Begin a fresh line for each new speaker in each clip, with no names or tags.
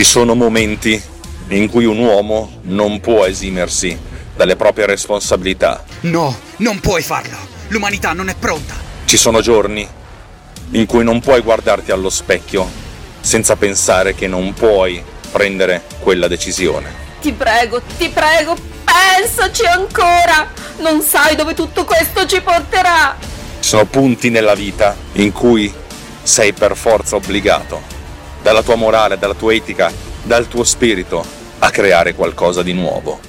Ci sono momenti in cui un uomo non può esimersi dalle proprie responsabilità.
No, non puoi farlo. L'umanità non è pronta.
Ci sono giorni in cui non puoi guardarti allo specchio senza pensare che non puoi prendere quella decisione.
Ti prego, ti prego, pensaci ancora! Non sai dove tutto questo ci porterà!
Ci sono punti nella vita in cui sei per forza obbligato, dalla tua morale, dalla tua etica, dal tuo spirito, a creare qualcosa di nuovo.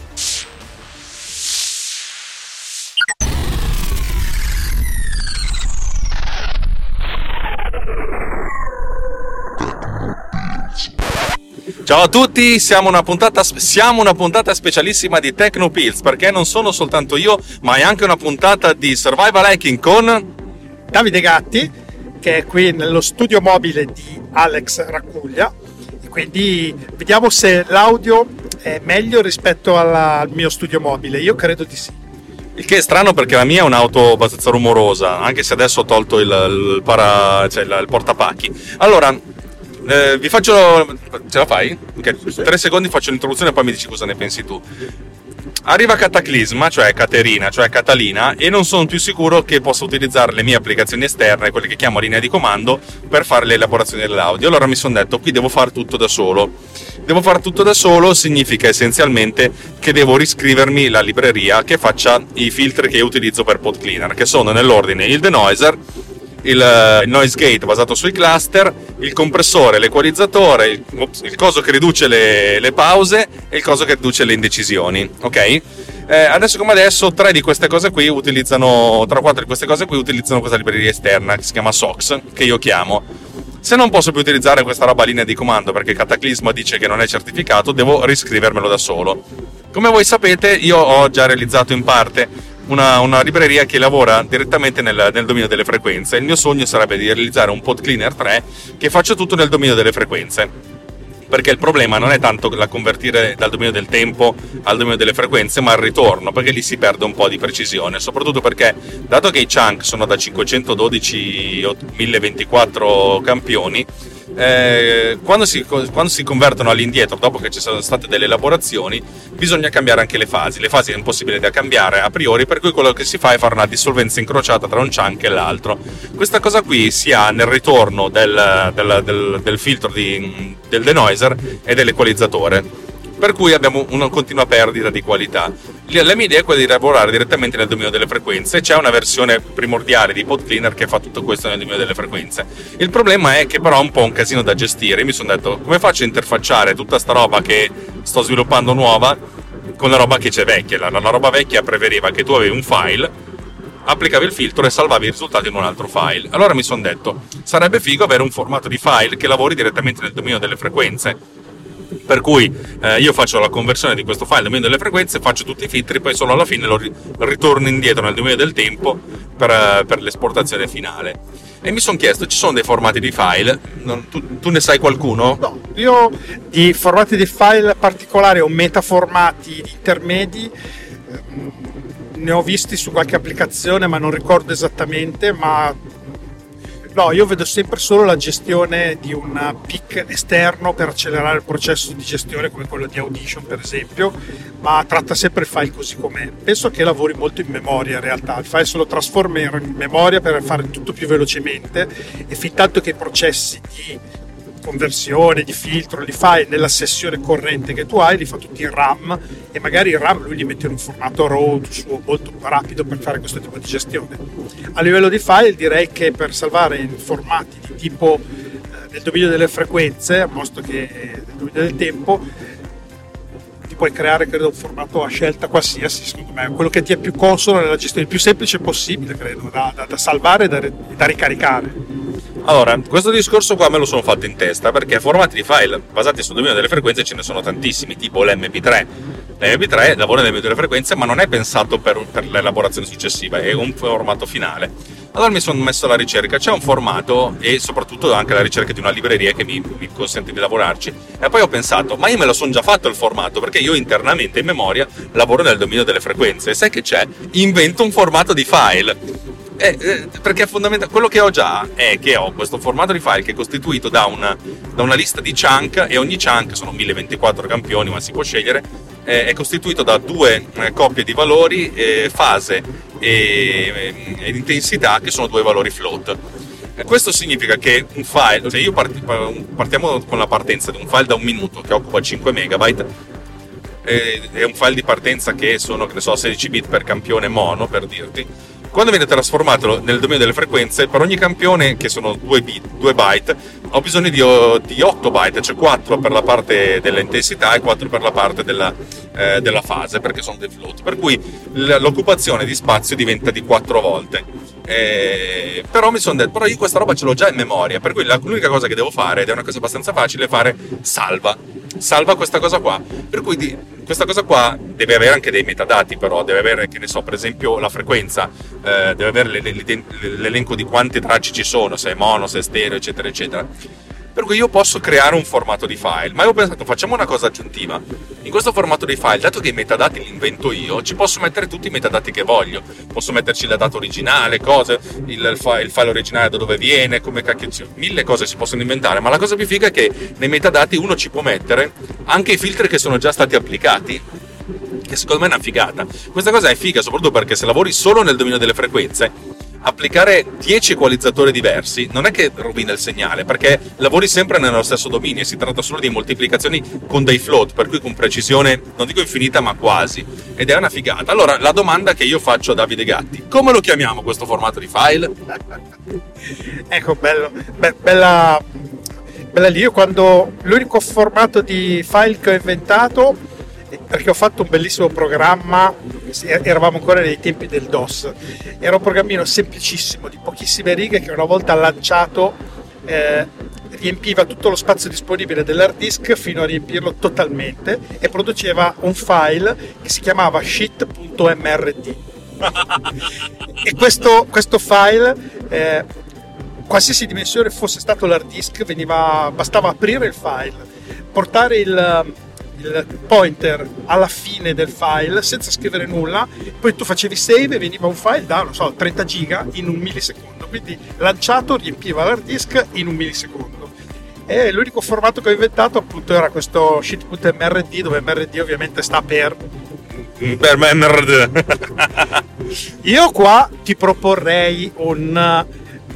Ciao a tutti, siamo una, puntata, siamo una puntata specialissima di Techno Pills perché non sono soltanto io, ma è anche una puntata di Survival Hacking con
Davide Gatti, che è qui nello studio mobile di Alex Raccuglia. Quindi vediamo se l'audio è meglio rispetto alla, al mio studio mobile. Io credo di sì.
Il che è strano perché la mia è un'auto abbastanza rumorosa, anche se adesso ho tolto il, il, para, cioè il, il portapacchi. Allora, eh, vi faccio. Ce la fai? Ok, tre secondi faccio l'introduzione e poi mi dici cosa ne pensi tu. Arriva Cataclisma, cioè Caterina, cioè Catalina, e non sono più sicuro che possa utilizzare le mie applicazioni esterne, quelle che chiamo linea di comando, per fare le elaborazioni dell'audio. Allora mi sono detto, qui devo fare tutto da solo. Devo fare tutto da solo significa essenzialmente che devo riscrivermi la libreria che faccia i filtri che utilizzo per Pod Cleaner, che sono nell'ordine il denoiser, il, il, noise gate basato sui cluster, il compressore, l'equalizzatore, il, il coso che riduce le, le, pause e il coso che riduce le indecisioni. Ok? Eh, adesso come adesso, tre di queste cose qui utilizzano, tra quattro di queste cose qui utilizzano questa libreria esterna che si chiama SOX, che io chiamo. Se non posso più utilizzare questa roba linea di comando perché Cataclisma dice che non è certificato, devo riscrivermelo da solo. Come voi sapete, io ho già realizzato in parte una, una libreria che lavora direttamente nel, nel, dominio delle frequenze. Il mio sogno sarebbe di realizzare un pod cleaner 3 che faccia tutto nel dominio delle frequenze. Perché il problema non è tanto la convertire dal dominio del tempo al dominio delle frequenze, ma il ritorno, perché lì si perde un po' di precisione. Soprattutto perché, dato che i chunk sono da 512 o 1024 campioni, eh, quando, si, quando, si, convertono all'indietro, dopo che ci sono state delle elaborazioni, bisogna cambiare anche le fasi. Le fasi è impossibile da cambiare a priori, per cui quello che si fa è fare una dissolvenza incrociata tra un chunk e l'altro. Questa cosa qui si ha nel ritorno del, del, del, del filtro di, del denoiser e dell'equalizzatore per cui abbiamo una continua perdita di qualità. La mia idea è quella di lavorare direttamente nel dominio delle frequenze, c'è una versione primordiale di Pod Cleaner che fa tutto questo nel dominio delle frequenze. Il problema è che però è un po' un casino da gestire, mi sono detto come faccio a interfacciare tutta sta roba che sto sviluppando nuova con la roba che c'è vecchia. La, la roba vecchia preveriva che tu avevi un file, applicavi il filtro e salvavi i risultati in un altro file. Allora mi sono detto, sarebbe figo avere un formato di file che lavori direttamente nel dominio delle frequenze per cui eh, io faccio la conversione di questo file dominio delle frequenze, faccio tutti i filtri, poi solo alla fine lo, ri- ritorno indietro nel dominio del tempo per, uh, per l'esportazione finale. E mi sono chiesto, ci sono dei formati di file? Non, tu, tu, ne sai qualcuno?
No, io di formati di file particolari o metaformati intermedi ehm, ne ho visti su qualche applicazione ma non ricordo esattamente, ma No, io vedo sempre solo la gestione di un pic esterno per accelerare il processo di gestione come quello di Audition per esempio, ma tratta sempre il file così com'è. Penso che lavori molto in memoria in realtà, il file se lo trasforma in memoria per fare tutto più velocemente e fin tanto che i processi di conversione, di filtro, li fai nella sessione corrente che tu hai, li fa tutti in RAM e magari il RAM lui li mette in un formato RAW suo molto rapido per fare questo tipo di gestione. A livello di file direi che per salvare in formati di tipo eh, nel dominio delle frequenze, a posto che nel dominio del tempo, ti puoi creare credo un formato a scelta qualsiasi, secondo me, quello che ti è più consono nella gestione, il più semplice possibile, credo, da, da, da salvare e da, da ricaricare.
Allora, questo discorso qua me lo sono fatto in testa perché formati di file basati sul dominio delle frequenze ce ne sono tantissimi, tipo l'MP3. L'MP3 lavora nel dominio delle frequenze ma non è pensato per, per l'elaborazione successiva, è un formato finale. Allora mi sono messo alla ricerca, c'è un formato e soprattutto anche la ricerca di una libreria che mi, mi consente di lavorarci. E poi ho pensato, ma io me lo sono già fatto il formato perché io internamente in memoria lavoro nel dominio delle frequenze. E sai che c'è? Invento un formato di file Eh, eh, perché fondamentale, quello che ho già è che ho questo formato di file che è costituito da una, da una lista di chunk e ogni chunk sono 1024 campioni, ma si può scegliere, eh, è costituito da due eh, coppie di valori, eh, fase e, ed intensità, che sono due valori float. Eh, Questo significa che un file, cioè io parti- partiamo con la partenza di un file da un minuto che occupa 5 megabyte, eh, è un file di partenza che sono, che so, 16 bit per campione mono, per dirti. Quando viene trasformato nel dominio delle frequenze, per ogni campione, che sono 2, bit, 2 byte, ho bisogno di, di 8 byte, cioè 4 per la parte dell'intensità e 4 per la parte della, eh, della fase, perché sono dei float. Per cui l'occupazione di spazio diventa di 4 volte. Eh, però mi sono detto, però io questa roba ce l'ho già in memoria, per cui l'unica cosa che devo fare, ed è una cosa abbastanza facile, è fare salva. Salva questa cosa qua. Per cui di- questa cosa qua deve avere anche dei metadati, però deve avere, che ne so, per esempio la frequenza, eh, deve avere l'e- l'e- l'elenco di quante tracce ci sono, se è mono, se è stereo, eccetera, eccetera. Per cui io posso creare un formato di file, ma io ho pensato facciamo una cosa aggiuntiva. In questo formato di file, dato che i metadati li invento io, ci posso mettere tutti i metadati che voglio. Posso metterci la data originale, cose, il, il fi- il file originale da dove viene, come cacchio, mille cose si possono inventare, ma la cosa più figa è che nei metadati uno ci può mettere anche i filtri che sono già stati applicati che secondo me è una figata. Questa cosa è figa soprattutto perché se lavori solo nel dominio delle frequenze, applicare 10 equalizzatori diversi non è che rovina il segnale, perché lavori sempre nello stesso dominio, si tratta solo di moltiplicazioni con dei float, per cui con precisione, non dico infinita, ma quasi. Ed è una figata. Allora, la domanda che io faccio a Davide Gatti, come lo chiamiamo questo formato di file?
Ecco, bello, be- bella, bella lì. Io quando l'unico formato di file che ho inventato, perché ho fatto un bellissimo programma, sì, eravamo ancora nei tempi del DOS, era un programmino semplicissimo di pochissime righe che una volta lanciato eh, riempiva tutto lo spazio disponibile dell'hard disk fino a riempirlo totalmente e produceva un file che si chiamava shit.mrd e questo, questo file eh, qualsiasi dimensione fosse stato l'hard disk veniva, bastava aprire il file portare il, il pointer alla fine del file senza scrivere nulla. Poi tu facevi save e veniva un file da non so 30 giga in un millisecondo. Quindi lanciato riempiva l'hard disk in un millisecondo. E l'unico formato che ho inventato appunto era questo shit.mrd dove mrd ovviamente sta per
Per me,
io qua ti proporrei un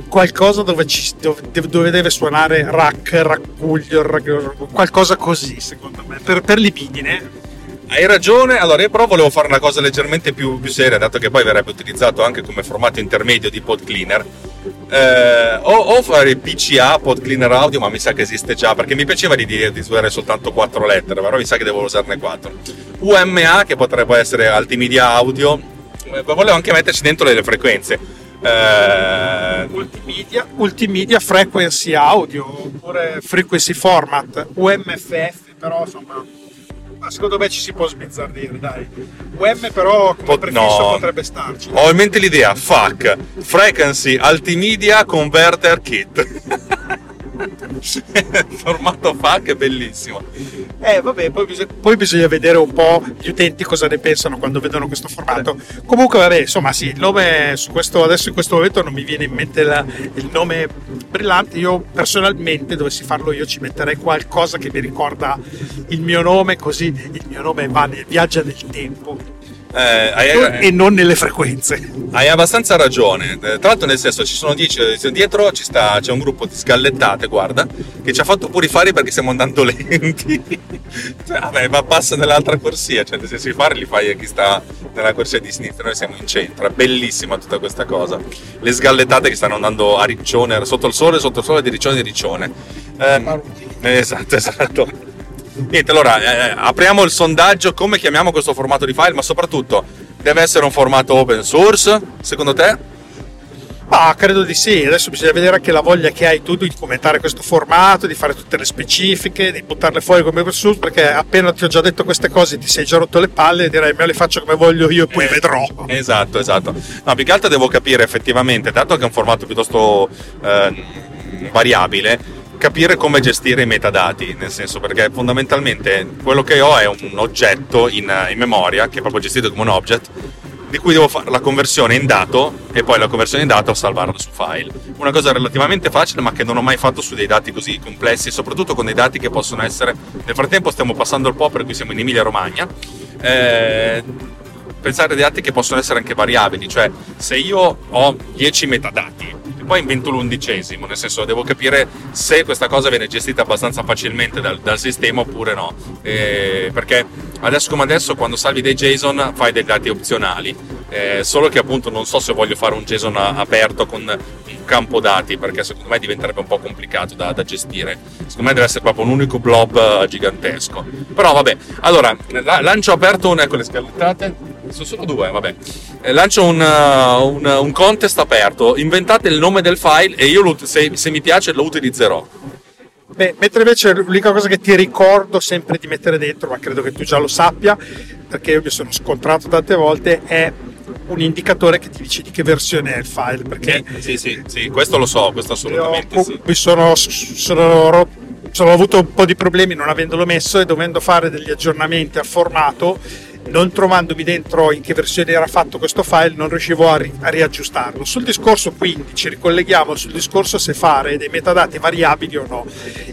qualcosa dove, ci, dove, dove deve suonare rack, raccuglio, qualcosa così secondo me, per, per libidine.
Hai ragione, allora io però volevo fare una cosa leggermente più, più seria, dato che poi verrebbe utilizzato anche come formato intermedio di pod cleaner. Eh, o, o fare PCA, pod cleaner audio, ma mi sa che esiste già, perché mi piaceva di dire di usare soltanto quattro lettere, però mi sa che devo usarne quattro. UMA, che potrebbe essere Altimedia Audio, eh, volevo anche metterci dentro delle frequenze. Eh,
Multimedia, multimedia frequency audio oppure frequency format, UMFF, però insomma. ma Secondo me ci si può sbizzarrire, dai. UM però come prefisso
no.
potrebbe starci.
ho in mente l'idea, fuck, Frequency Altimedia Converter Kit. Formato fuck è bellissimo.
Eh, vabbè, poi, bisog- poi bisogna vedere un po' gli utenti cosa ne pensano quando vedono questo formato. Comunque, vabbè, insomma, sì, il nome su questo, adesso in questo momento non mi viene in mente la- il nome brillante. Io personalmente, dovessi farlo io, ci metterei qualcosa che mi ricorda il mio nome, così il mio nome va nel- viaggia nel tempo
Eh, hai,
e non nelle frequenze.
hai abbastanza ragione. Eh, Tra l'altro, nel senso, ci sono dieci, dietro ci sta, c'è un gruppo di sgallettate, guarda, che ci ha fatto pure i fari perché stiamo andando lenti. cioè, vabbè, ma passa nell'altra corsia, cioè, nel senso, i fari li fai a chi sta nella corsia di sinistra, noi siamo in centro. È bellissima tutta questa cosa. Le sgallettate che stanno andando a Riccione, sotto il sole, sotto il sole di Riccione di Riccione. Eh, esatto, esatto. Niente, allora eh, apriamo il sondaggio come chiamiamo questo formato di file, ma soprattutto deve essere un formato open source, secondo te?
Ah, credo di sì. Adesso bisogna vedere anche la voglia che hai tu di commentare questo formato, di fare tutte le specifiche, di buttarle fuori come open source, perché appena ti ho già detto queste cose ti sei già rotto le palle e direi me le faccio come voglio io e poi
Eh,
vedrò.
Esatto, esatto. No, più che altro devo capire effettivamente, dato che è un formato piuttosto eh, variabile, capire come gestire i metadati, nel senso perché fondamentalmente quello che ho è un oggetto in, in memoria, che è proprio gestito come un object, di cui devo fare la conversione in dato e poi la conversione in dato salvarlo su file. Una cosa relativamente facile ma che non ho mai fatto su dei dati così complessi soprattutto con dei dati che possono essere... Nel frattempo stiamo passando il po' per cui siamo in Emilia Romagna. Eh, pensare a dati che possono essere anche variabili, cioè se io ho 10 metadati poi invento l'undicesimo, nel senso devo capire se questa cosa viene gestita abbastanza facilmente dal, dal sistema oppure no, eh, perché adesso come adesso quando salvi dei JSON fai dei dati opzionali, eh, solo che appunto non so se voglio fare un JSON aperto con un campo dati perché secondo me diventerebbe un po' complicato da, da gestire, secondo me deve essere proprio un unico blob eh, gigantesco, però vabbè, allora la, lancio aperto una, ecco le scalettate sono solo due, vabbè. Eh, lancio un, uh, un, un, contest aperto. Inventate il nome del file e io lo, se, se mi piace lo utilizzerò.
Beh, mentre invece l'unica cosa che ti ricordo sempre di mettere dentro, ma credo che tu già lo sappia, perché io mi sono scontrato tante volte, è un indicatore che ti dice di che versione è il file. Perché
sì, sì, sì, questo lo so, questo assolutamente sì.
Mi sono, sono, sono avuto un po' di problemi non avendolo messo e dovendo fare degli aggiornamenti a formato non trovandomi dentro in che versione era fatto questo file non riuscivo a, ri- a, riaggiustarlo. Sul discorso quindi ci ricolleghiamo sul discorso se fare dei metadati variabili o no.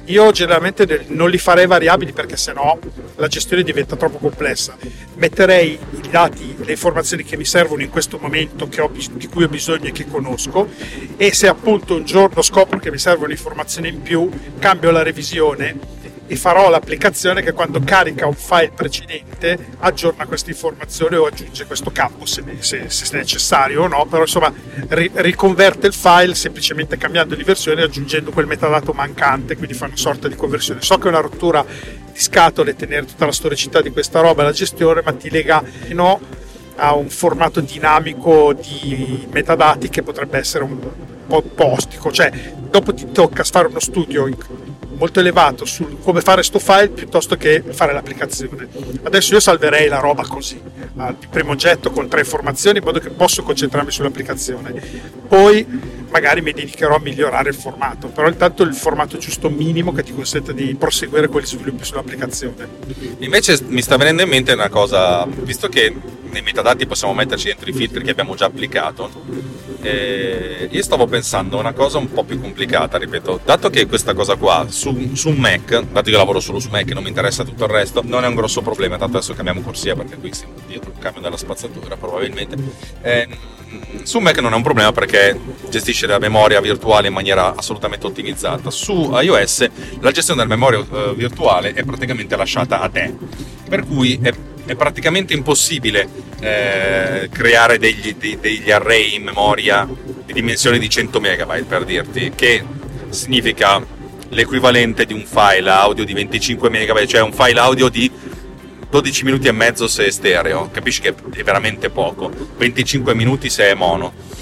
Io generalmente non li farei variabili perché sennò la gestione diventa troppo complessa. Metterei i dati, le informazioni che mi servono in questo momento, ho, di cui ho bisogno e che conosco e se appunto un giorno scopro che mi servono informazioni in più, cambio la revisione e farò l'applicazione che quando carica un file precedente aggiorna questa informazione o aggiunge questo campo se, se, se necessario o no, però insomma ri, riconverte il file semplicemente cambiando di versione e aggiungendo quel metadato mancante, quindi fa una sorta di conversione. So che è una rottura di scatole tenere tutta la storicità di questa roba alla gestione, ma ti lega no, a un formato dinamico di metadati che potrebbe essere un po' postico, cioè dopo ti tocca fare uno studio molto elevato su come fare sto file piuttosto che fare l'applicazione. Adesso io salverei la roba così, il primo oggetto con tre informazioni in modo che posso concentrarmi sull'applicazione. Poi magari mi dedicherò a migliorare il formato, però intanto il formato giusto minimo che ti consente di proseguire quegli sviluppi sull'applicazione.
Invece mi sta venendo in mente una cosa, visto che nei metadati possiamo metterci dentro i filtri che abbiamo già applicato, eh, io stavo pensando a una cosa un po' più complicata, ripeto, dato che questa cosa qua su, su, un Mac, dato che io lavoro solo su Mac e non mi interessa tutto il resto, non è un grosso problema, tanto adesso cambiamo corsia perché qui siamo dietro un cambio della spazzatura probabilmente. Eh, su Mac non è un problema perché gestisce la memoria virtuale in maniera assolutamente ottimizzata. Su iOS la gestione della memoria uh, virtuale è praticamente lasciata a te, per cui è è praticamente impossibile eh, creare degli, dei, degli, array in memoria di dimensioni di 100 MB per dirti, che significa l'equivalente di un file audio di 25 MB, cioè un file audio di 12 minuti e mezzo se è stereo, capisci che è veramente poco, 25 minuti se è mono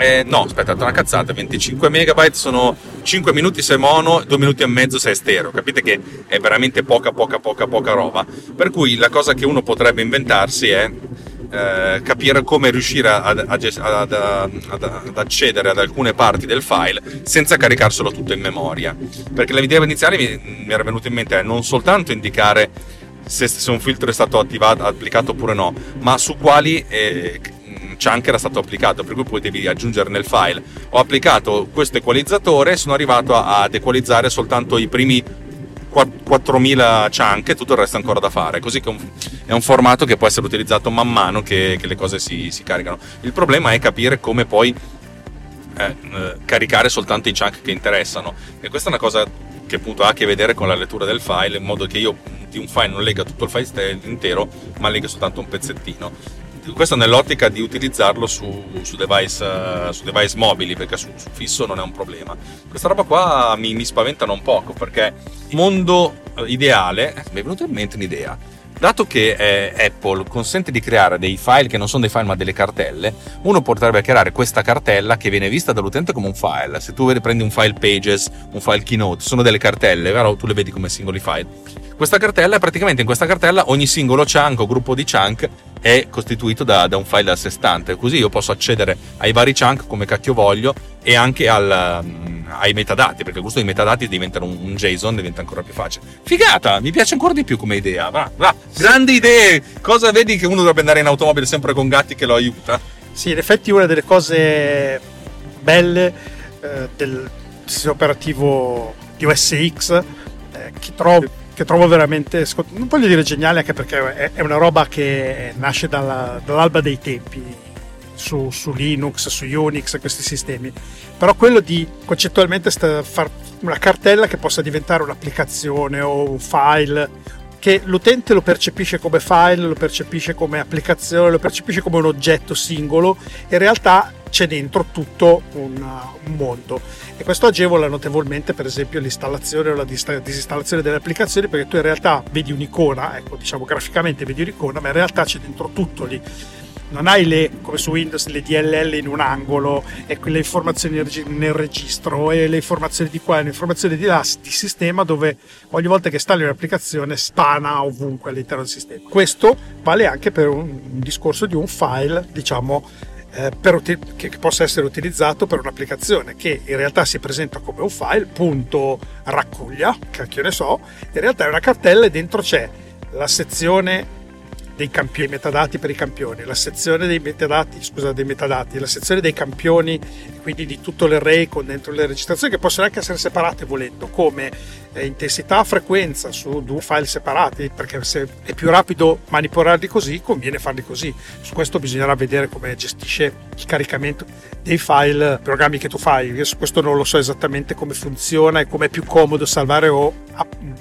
eh, no, aspetta, una cazzata, 25 megabyte sono 5 minuti se è mono, 2 minuti e mezzo se è stereo. Capite che è veramente poca, poca, poca, poca roba. Per cui la cosa che uno potrebbe inventarsi è eh, capire come riuscire ad, ad, ad, ad, accedere ad alcune parti del file senza caricarselo tutto in memoria. Perché l'idea iniziale mi, mi era venuta in mente non soltanto indicare se, se, un filtro è stato attivato, applicato oppure no, ma su quali eh, chunk era stato applicato, per cui potevi aggiungere nel file. Ho applicato questo equalizzatore e sono arrivato ad equalizzare soltanto i primi 4000 chunk e tutto il resto ancora da fare. Così che è un formato che può essere utilizzato man mano che, che le cose si, si, caricano. Il problema è capire come poi eh, eh, caricare soltanto i chunk che interessano. E questa è una cosa che appunto ha a che vedere con la lettura del file, in modo che io di un file non lega tutto il file intero, ma lega soltanto un pezzettino questo nell'ottica di utilizzarlo su, su, device, uh, su device, mobili, perché su, su, fisso non è un problema. Questa roba qua mi, mi spaventa non poco, perché mondo eh, ideale, eh, mi è venuta in mente un'idea, dato che eh, Apple consente di creare dei file che non sono dei file ma delle cartelle, uno potrebbe creare questa cartella che viene vista dall'utente come un file. Se tu prendi un file Pages, un file Keynote, sono delle cartelle, vero? Tu le vedi come singoli file. Questa cartella, praticamente in questa cartella ogni singolo chunk o gruppo di chunk è costituito da, da, un file a sé stante, così io posso accedere ai vari chunk come cacchio voglio e anche al, mm, ai metadati, perché il gusto dei metadati diventano un, un JSON, diventa ancora più facile. Figata, mi piace ancora di più come idea. Va, va. Grandi idee. Cosa vedi che uno dovrebbe andare in automobile sempre con gatti che lo aiuta?
Sì, in effetti una delle cose belle eh, del sistema operativo di OS X eh, che, trovo, che trovo veramente, non voglio dire geniale anche perché è, una roba che nasce dalla- dall'alba dei tempi su, su Linux, su Unix, questi sistemi, però quello di concettualmente sta- far una cartella che possa diventare un'applicazione o un file che l'utente lo percepisce come file, lo percepisce come applicazione, lo percepisce come un oggetto singolo, in realtà c'è dentro tutto un, uh, mondo e questo agevola notevolmente per esempio l'installazione o la disinstallazione delle applicazioni perché tu in realtà vedi un'icona, ecco diciamo graficamente vedi un'icona, ma in realtà c'è dentro tutto lì. Non hai le, come su Windows, le DLL in un angolo e quelle informazioni nel regi- nel registro e le informazioni di qua e le informazioni di là di sistema dove ogni volta che installi un'applicazione spana ovunque all'interno del sistema. Questo vale anche per un, un discorso di un file, diciamo, eh, per che, che possa essere utilizzato per un'applicazione che in realtà si presenta come un file, punto raccoglia, cacchio ne so, in realtà è una cartella e dentro c'è la sezione dei campioni metadati per i campioni, la sezione dei metadati, scusa, dei metadati, la sezione dei campioni, quindi di tutto l'array con dentro le registrazioni che possono anche essere separate volendo, come eh, intensità, frequenza su due file separati, perché se è più rapido manipolarli così, conviene farli così. Su questo bisognerà vedere come gestisce il caricamento dei file, programmi che tu fai. Io su questo non lo so esattamente come funziona e come è più comodo salvare o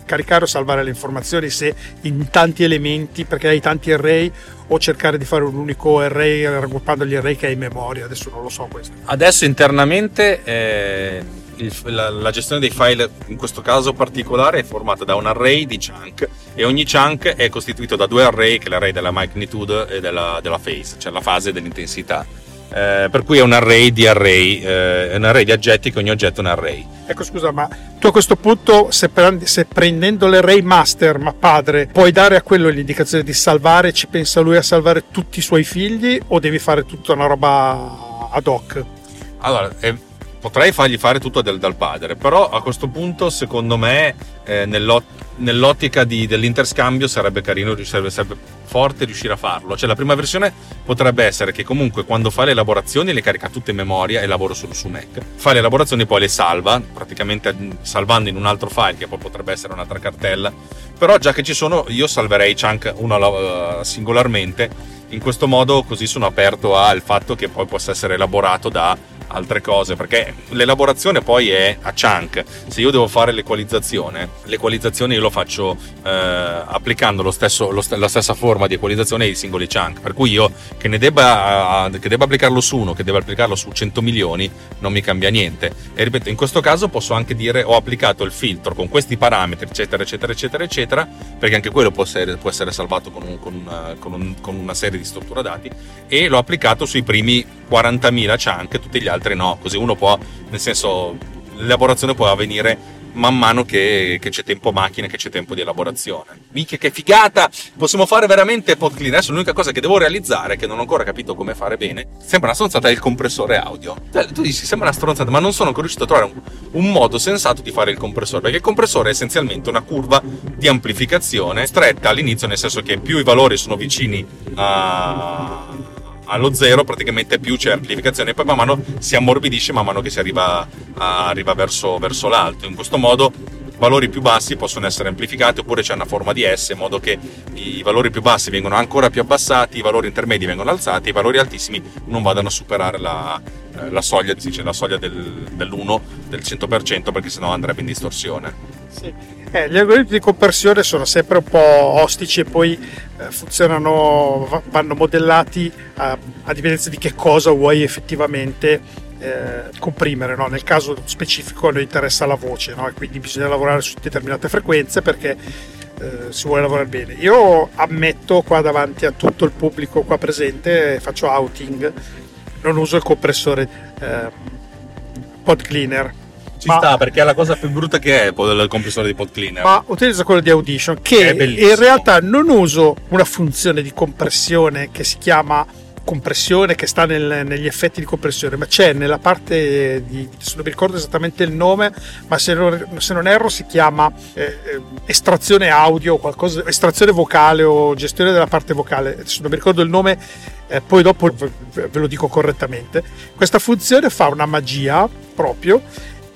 caricare o salvare le informazioni, se in tanti elementi, perché hai tanti array, o cercare di fare un unico array raggruppando gli array che hai in memoria. Adesso non lo so questo.
Adesso internamente eh, il- la, la gestione dei file in questo caso particolare è formata da un array di chunk e ogni chunk è costituito da due array che è l'array della magnitude e della, della phase, cioè la fase dell'intensità. Eh, per cui è un array di array, eh, è un array di oggetti che ogni oggetto è un array.
Ecco, scusa, ma tu a questo punto, se, prendi- se prendendo l'array master, ma padre, puoi dare a quello l'indicazione di salvare, ci pensa lui a salvare tutti i suoi figli o devi fare tutta una roba ad hoc?
Allora, eh, potrei fargli fare tutto del- dal padre, però a questo punto, secondo me, eh, nell'ot- nell'ottica di- dell'interscambio sarebbe carino, sarebbe, sarebbe forte riuscire a farlo. Cioè, la prima versione potrebbe essere che comunque quando fa le elaborazioni le carica tutte in memoria e lavoro solo su Mac. Fa le elaborazioni, poi le salva, praticamente mm, salvando in un altro file che poi potrebbe essere un'altra cartella. Però già che ci sono, io salverei chunk uno alla- singolarmente. In questo modo così sono aperto al fatto che poi possa essere elaborato da altre cose perché l'elaborazione poi è a chunk. Se io devo fare l'equalizzazione l'equalizzazione io lo faccio eh, applicando lo stesso, lo st- la stessa forma di equalizzazione ai singoli chunk. Per cui io che ne debba, eh, che debba applicarlo su uno che debba applicarlo su 100 milioni non mi cambia niente. E ripeto in questo caso posso anche dire ho applicato il filtro con questi parametri eccetera eccetera eccetera eccetera perché anche quello può essere, può essere salvato con, un- con una, con un- con una serie di struttura dati e l'ho applicato sui primi 40.000 chunk, tutti gli altri no, così uno può, nel senso, l'elaborazione può avvenire man mano che, che c'è tempo macchina, che c'è tempo di elaborazione. Minchia che figata! Possiamo fare veramente pod clean. Adesso l'unica cosa che devo realizzare, che non ho ancora capito come fare bene, sembra una stronzata è il compressore audio. Cioè, tu dici, sembra una stronzata, ma non sono ancora riuscito a trovare un, un modo sensato di fare il compressore, perché il compressore è essenzialmente una curva di amplificazione stretta all'inizio, nel senso che più i valori sono vicini a allo zero praticamente più c'è amplificazione e poi man mano si ammorbidisce man mano che si arriva, a- arriva verso, verso l'alto in questo modo valori più bassi possono essere amplificati oppure c'è una forma di S in modo che i valori più bassi vengono ancora più abbassati i valori intermedi vengono alzati i valori altissimi non vadano a superare la, eh, la soglia, si dice, la soglia del, dell'1 del 100% perché sennò andrebbe in distorsione
Sì. Eh, gli algoritmi di compressione sono sempre un po' ostici e poi eh, funzionano, va- vanno modellati a, a dipendenza di che cosa vuoi effettivamente eh, comprimere. no? Nel caso specifico noi interessa la voce no? e quindi bisogna lavorare su determinate frequenze perché eh, si vuole lavorare bene. Io ammetto qua davanti a tutto il pubblico qua presente, faccio outing, non uso il compressore eh, pod cleaner.
Ci
Ma-
sta perché è la cosa più brutta che è il compressore di pod cleaner.
Ma utilizzo quello di Audition che in realtà non uso una funzione di compressione che si chiama compressione che sta nel- negli effetti di compressione, ma c'è nella parte di, non mi ricordo esattamente il nome, ma se non, se non erro si chiama eh, eh, estrazione audio, qualcosa, estrazione vocale o gestione della parte vocale, adesso non mi ricordo il nome, eh, poi dopo ve ve lo dico correttamente. Questa funzione fa una magia proprio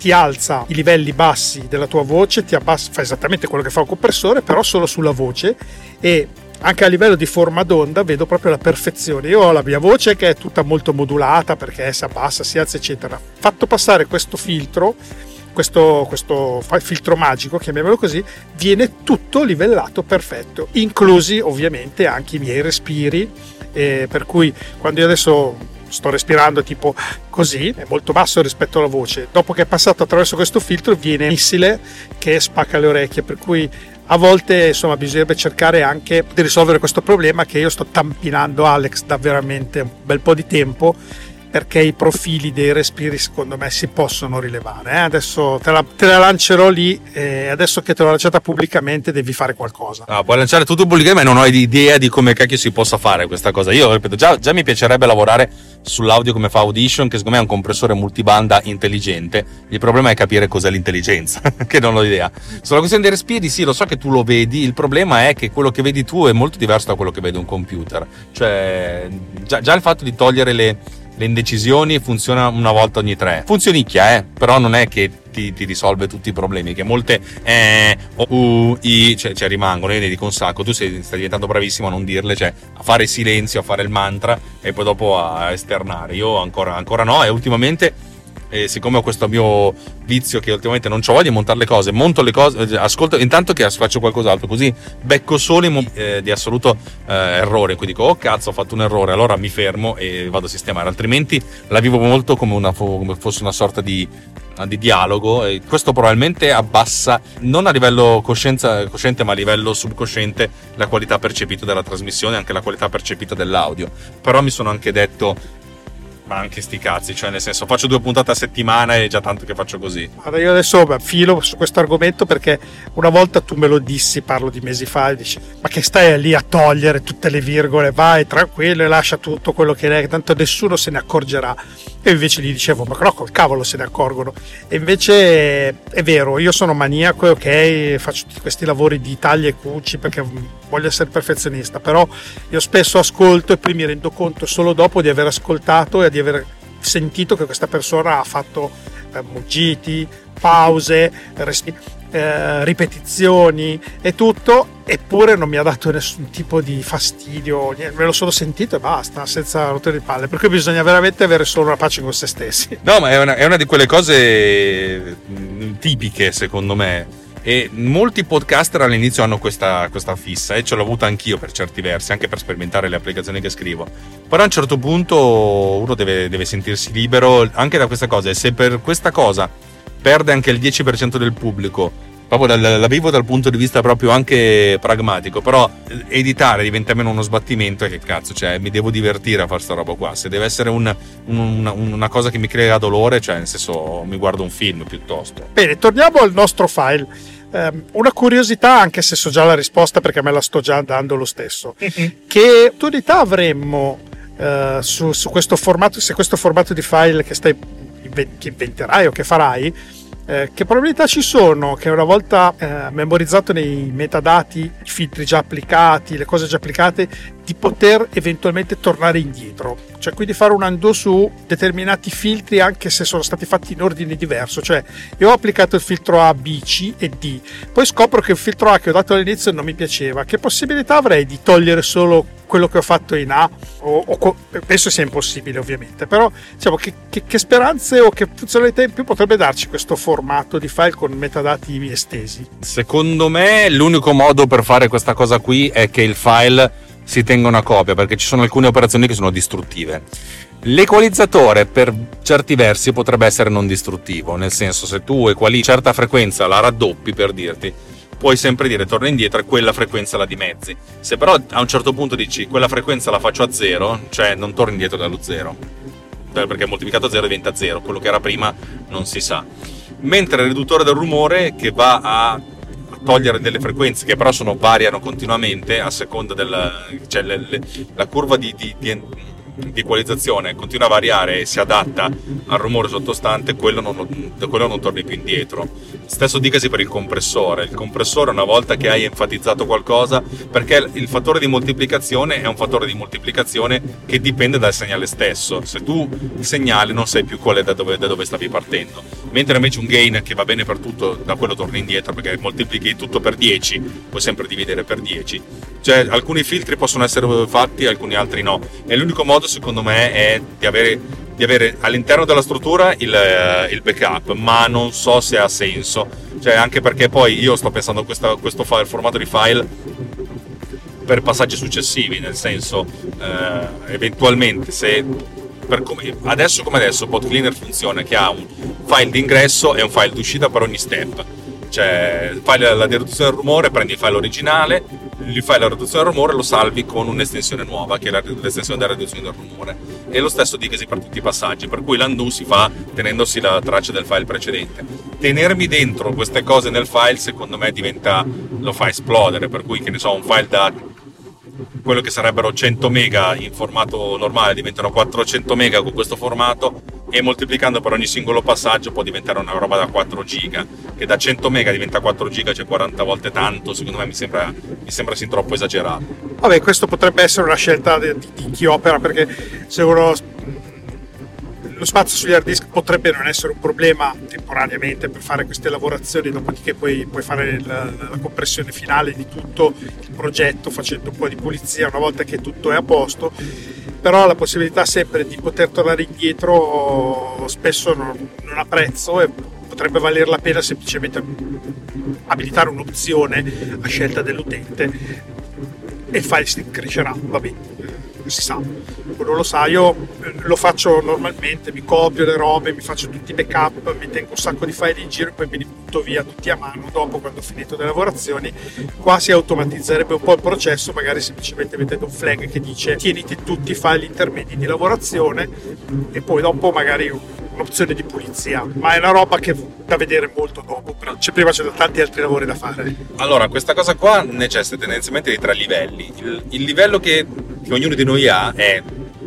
ti alza i livelli bassi della tua voce, ti abbassa, fa esattamente quello che fa un compressore, però solo sulla voce e anche a livello di forma d'onda vedo proprio la perfezione. Io ho la mia voce che è tutta molto modulata perché si abbassa, si alza, eccetera. Fatto passare questo filtro, questo, questo filtro magico, chiamiamolo così, viene tutto livellato perfetto, inclusi ovviamente anche i miei respiri, eh, per cui quando io adesso sto respirando tipo così, è molto basso rispetto alla voce. Dopo che è passato attraverso questo filtro viene missile che spacca le orecchie, per cui a volte insomma bisognerebbe cercare anche di risolvere questo problema che io sto tampinando Alex da veramente un bel po' di tempo perché i profili dei respiri secondo me si possono rilevare. eh. Adesso te la, te la lancerò lì e adesso che te l'ho lanciata pubblicamente devi fare qualcosa.
Ah, puoi lanciare tutto pubblicamente, ma non ho idea di come cacchio si possa fare questa cosa. Io ripeto, già, già mi piacerebbe lavorare sull'audio come fa Audition, che secondo me è un compressore multibanda intelligente. Il problema è capire cos'è l'intelligenza, che non ho idea. Sulla questione dei respiri, sì, lo so che tu lo vedi. Il problema è che quello che vedi tu è molto diverso da quello che vede un computer. Cioè, già, già il fatto di togliere le, le indecisioni funziona una volta ogni tre. Funzionicchia, eh, però non è che ti, ti risolve tutti i problemi, che molte eh, o, i, cioè, cioè rimangono, io ne dico un sacco, tu sei, stai diventando bravissimo a non dirle, cioè a fare silenzio, a fare il mantra e poi dopo a esternare. Io ancora, ancora no e ultimamente e siccome ho questo mio vizio che ultimamente non ho voglia di montare le cose, monto le cose, eh, ascolto intanto che faccio qualcos'altro, così becco solo eh, di assoluto eh, errore, quindi dico oh cazzo ho fatto un errore, allora mi fermo e vado a sistemare, altrimenti la vivo molto come, una, come fosse una sorta di, di dialogo e questo probabilmente abbassa non a livello coscienza, cosciente ma a livello subconsciente la qualità percepita della trasmissione anche la qualità percepita dell'audio. Però mi sono anche detto ma anche sti cazzi, cioè nel senso faccio due puntate a settimana e già tanto che faccio così.
Allora io adesso filo su questo argomento perché una volta tu me lo dissi, parlo di mesi fa, e dici ma che stai lì a togliere tutte le virgole, vai tranquillo e lascia tutto quello che è, tanto nessuno se ne accorgerà. E invece gli dicevo ma no, col cavolo se ne accorgono. E invece è vero, io sono maniaco ok, faccio tutti questi lavori di taglia e cuci perché voglio essere perfezionista, però io spesso ascolto e poi mi rendo conto solo dopo di aver ascoltato e di aver sentito che questa persona ha fatto eh, muggiti, pause, respi- eh, ripetizioni e tutto, eppure non mi ha dato nessun tipo di fastidio, niente, me lo sono sentito e basta, senza rotture di palle. Per cui bisogna veramente avere solo una pace con se stessi.
No, ma è una, è una di quelle cose mm, tipiche, secondo me. E molti podcaster all'inizio hanno questa, questa fissa e ce l'ho avuta anch'io per certi versi, anche per sperimentare le applicazioni che scrivo. Però a un certo punto uno deve, deve sentirsi libero anche da questa cosa e se per questa cosa perde anche il 10% del pubblico, proprio dal- la vivo dal punto di vista proprio anche pragmatico, però editare diventa meno uno sbattimento e che cazzo, cioè mi devo divertire a fare sta roba qua. Se deve essere un- un- una, una cosa che mi crea dolore, cioè nel senso mi guardo un film piuttosto.
Bene, torniamo al nostro file. Ehm, una curiosità, anche se so già la risposta perché me la sto già dando lo stesso. che utilità avremmo eh, su, su questo formato, se questo formato di file che, stai, che inventerai o che farai, eh, che probabilità ci sono che una volta eh, memorizzato nei metadati, i filtri già applicati, le cose già applicate, di poter eventualmente tornare indietro? Cioè quindi fare un undo su determinati filtri anche se sono stati fatti in ordine diverso. Cioè io ho applicato il filtro A, B, C e D, poi scopro che il filtro A che ho dato all'inizio non mi piaceva. Che possibilità avrei di togliere solo quello che ho fatto in A? O, o penso sia impossibile ovviamente, però diciamo che, che- che speranze o che funzionalità in più potrebbe darci questo formato di file con metadati estesi?
Secondo me l'unico modo per fare questa cosa qui è che il file si tenga una copia, perché ci sono alcune operazioni che sono distruttive. L'equalizzatore per certi versi potrebbe essere non distruttivo, nel senso se tu equali certa frequenza la raddoppi per dirti, puoi sempre dire torna indietro e quella frequenza la dimezzi. Se però a un certo punto dici quella frequenza la faccio a zero, cioè non torni indietro dallo zero, perché moltiplicato a zero diventa zero, quello che era prima non si sa. Mentre il riduttore del rumore che va a togliere delle frequenze che però sono variano continuamente a seconda del cioè le- le- la curva di, di- di- di equalizzazione continua a variare e si adatta al rumore sottostante, quello non, quello non torni più indietro. Stesso dicasi per il compressore. Il compressore, una volta che hai enfatizzato qualcosa, perché il fattore di moltiplicazione è un fattore di moltiplicazione che dipende dal segnale stesso. Se tu il segnale non sai più qual è da dove, da dove stavi partendo. Mentre invece un gain che va bene per tutto, da quello torni indietro perché moltiplichi tutto per 10, puoi sempre dividere per 10. Cioè, alcuni filtri possono essere fatti, alcuni altri no. E l'unico modo, secondo me, è di avere, di avere all'interno della struttura il, eh, il, backup, ma non so se ha senso. Cioè, anche perché poi io sto pensando a questo, questo file, formato di file per passaggi successivi, nel senso, eh, eventualmente se come, adesso come adesso PodCleaner funziona che ha un file d'ingresso e un file d'uscita per ogni step cioè fai la, riduzione del rumore, prendi il file originale, gli fai la riduzione del rumore lo salvi con un'estensione nuova che è l'estensione della riduzione del rumore. E lo stesso dicasi per tutti i passaggi per cui l'undo si fa tenendosi la traccia del file precedente. Tenermi dentro queste cose nel file secondo me diventa lo fa esplodere per cui che ne so un file da quello che sarebbero 100 mega in formato normale diventano 400 mega con questo formato e moltiplicando per ogni singolo passaggio può diventare una roba da 4 giga che da 100 mega diventa 4 giga cioè 40 volte tanto secondo me mi sembra, mi sembra sin troppo esagerato.
Vabbè questo potrebbe essere una scelta di, di chi opera perché se uno lo spazio sugli hard disk potrebbe non essere un problema temporaneamente per fare queste lavorazioni, dopodiché puoi, puoi fare la, la, compressione finale di tutto il progetto facendo un po' di pulizia una volta che tutto è a posto, però la possibilità sempre di poter tornare indietro spesso non, non ha prezzo e potrebbe valer la pena semplicemente abilitare un'opzione a scelta dell'utente e il file stick crescerà, va bene si sa, non lo sa, io eh, lo faccio normalmente, mi copio le robe, mi faccio tutti i backup, mi tengo un sacco di file in giro e poi me li butto via tutti a mano dopo quando ho finito le lavorazioni. Qua si automatizzerebbe un po' il processo, magari semplicemente mettendo un flag che dice tieniti tutti i file intermedi di lavorazione e poi dopo magari un'opzione di pulizia, ma è una roba che da vedere molto dopo, però c'è, prima c'è tanti altri lavori da fare.
Allora, questa cosa qua necessita tendenzialmente di tre livelli. Il, il livello che, che ognuno di noi ha è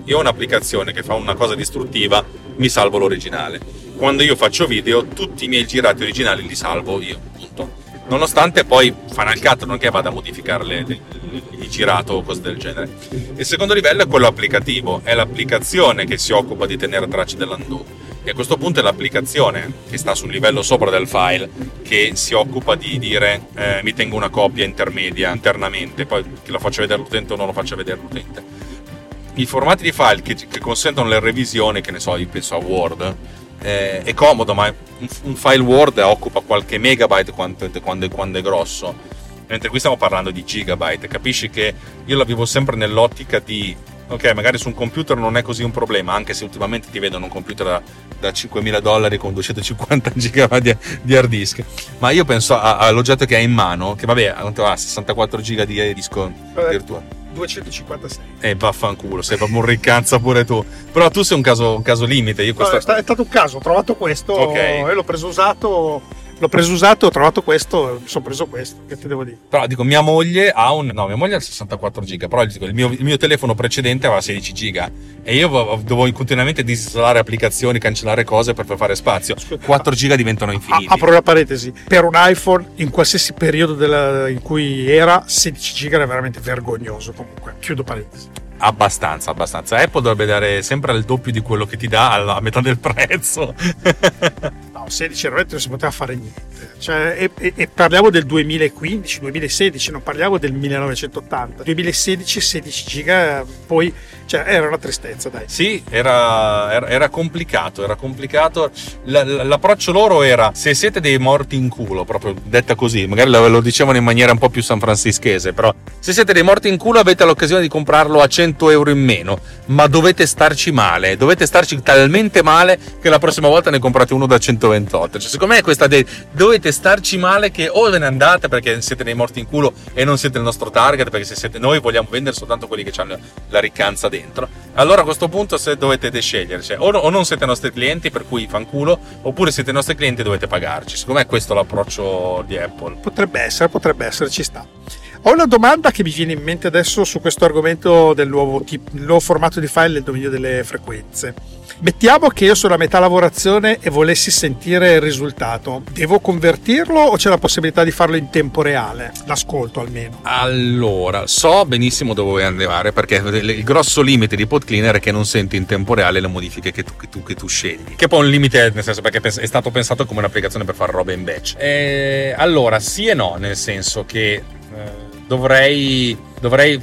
io ho un'applicazione che fa una cosa distruttiva, mi salvo l'originale. Quando io faccio video, tutti i miei girati originali li salvo io, punto. Nonostante poi Final Cut non che vada a modificare il girato o cose del genere. Il secondo livello è quello applicativo, è l'applicazione che si occupa di tenere tracce dell'undo e a questo punto è l'applicazione che sta sul livello sopra del file che si occupa di dire eh, mi tengo una copia intermedia internamente, poi che lo faccia vedere l'utente o non lo faccia vedere l'utente. I formati di file che, che consentono le revisioni, che ne so, io penso a Word, eh, è comodo, ma un, un, file Word occupa qualche megabyte quando, quando, quando è grosso, mentre qui stiamo parlando di gigabyte. Capisci che io la vivo sempre nell'ottica di ok, magari su un computer non è così un problema, anche se ultimamente ti vedono un computer da, da 5.000 dollari con 250 GB di, di, hard disk. Ma io penso a, all'oggetto che hai in mano, che vabbè, ha 64 GB di disco virtuale.
256.
E eh, vaffanculo, sei proprio un riccanza pure tu. Però tu sei un caso, un caso limite. Io questo...
no, è stato un caso, ho trovato questo okay. e l'ho preso usato l'ho preso usato, ho trovato questo, sono preso questo, che ti devo dire?
Però dico, mia moglie ha un... no, mia moglie ha 64 giga, però dico, il, mio, il mio telefono precedente aveva 16 giga e io dovevo continuamente disinstallare applicazioni, cancellare cose per fare spazio. 4 giga diventano infiniti.
Apro la parentesi, per un iPhone in qualsiasi periodo della, in cui era 16 giga era veramente vergognoso comunque. Chiudo parentesi.
Abbastanza, abbastanza. Apple dovrebbe dare sempre il doppio di quello che ti dà alla metà del prezzo.
no, 16 euro non si poteva fare niente. Cioè, e, e, e, parliamo del 2015, 2016, non parliamo del 1980. 2016, 16 giga, poi cioè, era una tristezza, dai.
Sì, era, era, era complicato, era complicato. L'approccio loro era, se siete dei morti in culo, proprio detta così, magari lo, lo dicevano in maniera un po' più sanfrancischese, però se siete dei morti in culo avete l'occasione di comprarlo a 100 euro in meno, ma dovete starci male, dovete starci talmente male che la prossima volta ne comprate uno da 128. Cioè, secondo me è questa de- dovete starci male che o ve ne andate perché siete dei morti in culo e non siete il nostro target, perché se siete noi vogliamo vendere soltanto quelli che hanno la riccanza dentro. Allora a questo punto se dovete scegliere, cioè, o, o, non siete nostri clienti per cui fanculo, oppure siete nostri clienti e dovete pagarci. Secondo me questo è l'approccio di Apple.
Potrebbe essere, potrebbe essere, ci sta. Ho una domanda che mi viene in mente adesso su questo argomento del nuovo, tip- del nuovo formato di file nel dominio delle frequenze. Mettiamo che io sono a metà lavorazione e volessi sentire il risultato. Devo convertirlo o c'è la possibilità di farlo in tempo reale? L'ascolto almeno.
Allora, so benissimo dove vuoi arrivare perché il grosso limite di PodCleaner è che non senti in tempo reale le modifiche che tu, che tu, che tu scegli. Che poi è un limite, nel senso perché è stato pensato come un'applicazione per fare robe in batch. Eh, allora, sì e no, nel senso che eh, dovrei, dovrei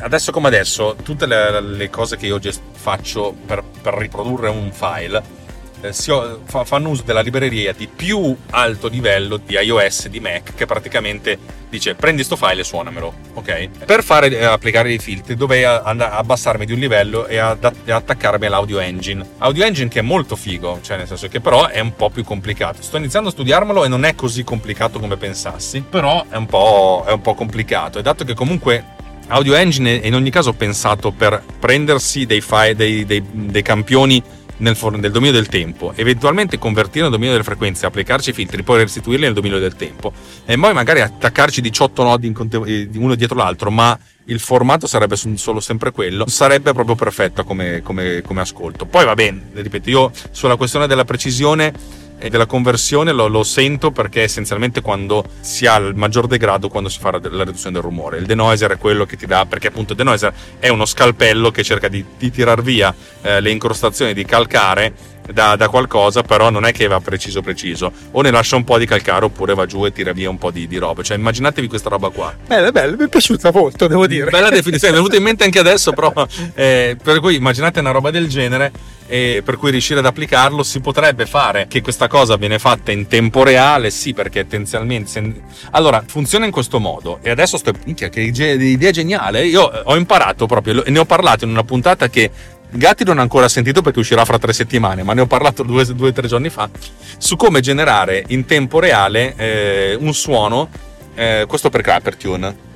adesso come adesso, tutte le, le cose che io gest- faccio per, per, riprodurre un file eh, si, fa, fanno uso della libreria di più alto livello di iOS di Mac che praticamente dice prendi sto file e suonamelo, ok? Per fare eh, applicare i filtri dovrei abbassarmi di un livello e, ad, attaccarmi all'audio engine. Audio engine che è molto figo, cioè nel senso che però è un po' più complicato. Sto iniziando a studiarmelo e non è così complicato come pensassi, però è un po', è un po complicato e dato che comunque Audio Engine è in ogni caso pensato per prendersi dei, file, dei, dei, dei campioni nel, nel, dominio del tempo, eventualmente convertirli nel dominio delle frequenze, applicarci i filtri, poi restituirli nel dominio del tempo e poi magari attaccarci 18 nodi eh, uno dietro l'altro, ma il formato sarebbe solo sempre quello, sarebbe proprio perfetto come, come, come ascolto. Poi va bene, ripeto, io sulla questione della precisione e della conversione lo, lo, sento perché essenzialmente quando si ha il maggior degrado quando si fa la riduzione del rumore. Il denoiser è quello che ti dà perché appunto il denoiser è uno scalpello che cerca di, di tirar via eh, le incrostazioni di calcare da, da, qualcosa, però non è che va preciso preciso. O ne lascia un po' di calcare oppure va giù e tira via un po' di, di roba. Cioè, immaginatevi questa roba qua.
Bella, bella, mi è piaciuta molto, devo dire.
Bella definizione, è venuta in mente anche adesso, però. Eh, per cui immaginate una roba del genere e per cui riuscire ad applicarlo si potrebbe fare che questa cosa viene fatta in tempo reale sì perché tendenzialmente allora funziona in questo modo e adesso sto minchia che idea geniale io ho imparato proprio ne ho parlato in una puntata che Gatti non ho ancora sentito perché uscirà fra tre settimane, ma ne ho parlato due o tre giorni fa, su come generare in tempo reale eh, un suono, eh, questo per Clappertune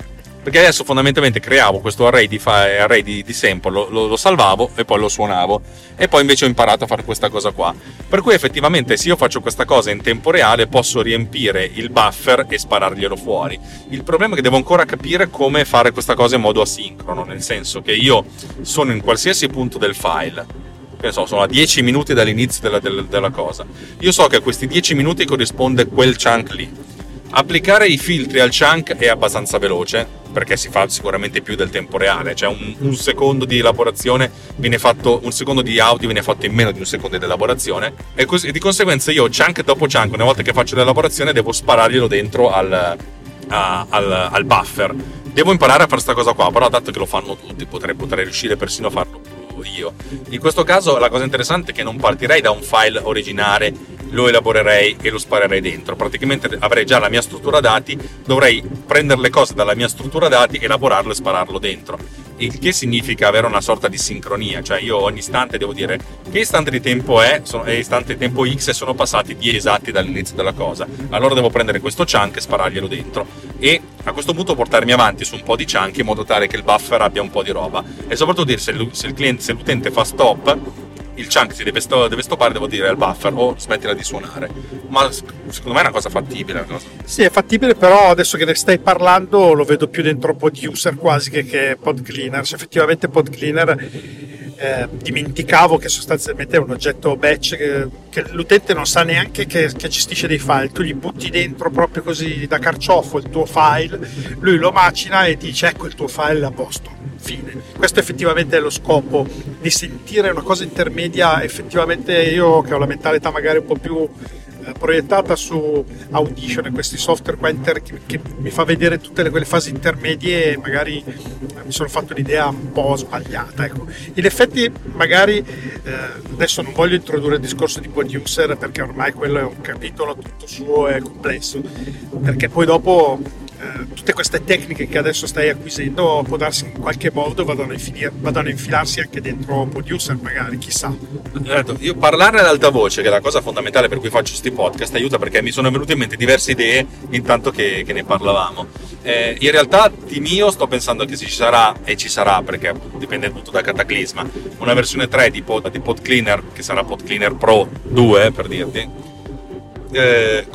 perché adesso fondamentalmente creavo questo array di, array di, di sample, lo, lo, lo, salvavo e poi lo suonavo e poi invece ho imparato a fare questa cosa qua. Per cui effettivamente se io faccio questa cosa in tempo reale posso riempire il buffer e spararglielo fuori. Il problema è che devo ancora capire come fare questa cosa in modo asincrono, nel senso che io sono in qualsiasi punto del file, so, sono a 10 minuti dall'inizio della, della, della cosa. Io so che a questi 10 minuti corrisponde quel chunk lì Applicare i filtri al chunk è abbastanza veloce perché si fa sicuramente più del tempo reale, cioè un, un, secondo di elaborazione viene fatto, un secondo di audio viene fatto in meno di un secondo di elaborazione e, così, di conseguenza io chunk dopo chunk, una volta che faccio l'elaborazione, devo spararglielo dentro al, a, al, al buffer. Devo imparare a fare questa cosa qua, però dato che lo fanno tutti, potrei, potrei riuscire persino a farlo io. In questo caso la cosa interessante è che non partirei da un file originale lo elaborerei e lo sparerei dentro. Praticamente avrei già la mia struttura dati, dovrei prendere le cose dalla mia struttura dati, elaborarlo e spararlo dentro. Il che significa avere una sorta di sincronia, cioè io ogni istante devo dire che istante di tempo è, sono, è istante di tempo X e sono passati 10 esatti dall'inizio della cosa. Allora devo prendere questo chunk e spararglielo dentro e a questo punto portarmi avanti su un po' di chunk in modo tale che il buffer abbia un po' di roba e soprattutto dire se, il cliente, se l'utente fa stop il chunk si deve, sto, deve stoppare, devo dire al buffer o smettila di suonare. Ma secondo me è una cosa fattibile. Una.
Sì, è fattibile, però adesso che ne stai parlando lo vedo più dentro pod user quasi che, che pod cleaner. Se effettivamente pod cleaner eh, dimenticavo che sostanzialmente è un oggetto batch che, che l'utente non sa neanche che, che, gestisce dei file, tu gli butti dentro proprio così da carciofo il tuo file, lui lo macina e dice ecco il tuo file a posto fine. Questo effettivamente è lo scopo di sentire una cosa intermedia. Effettivamente io che ho la mentalità magari un po' più proiettata su Audition e questi software qua inter- che, che, mi fa vedere tutte le, quelle fasi intermedie magari eh, mi sono fatto l'idea un po' sbagliata ecco. in effetti magari eh, adesso non voglio introdurre il discorso di producer perché ormai quello è un capitolo tutto suo e complesso perché poi dopo tutte queste tecniche che adesso stai acquisendo può darsi in qualche modo vadano a, infilir, vadano a infilarsi anche dentro producer magari, chissà.
Certo, io parlare ad alta voce, che è la cosa fondamentale per cui faccio questi podcast, aiuta perché mi sono venute in mente diverse idee intanto che, che ne parlavamo. Eh, in realtà di mio sto pensando che ci sarà, e ci sarà perché dipende tutto da Cataclisma, una versione 3 di Pod, di Pod Cleaner che sarà Pod Cleaner Pro 2 per dirti eh,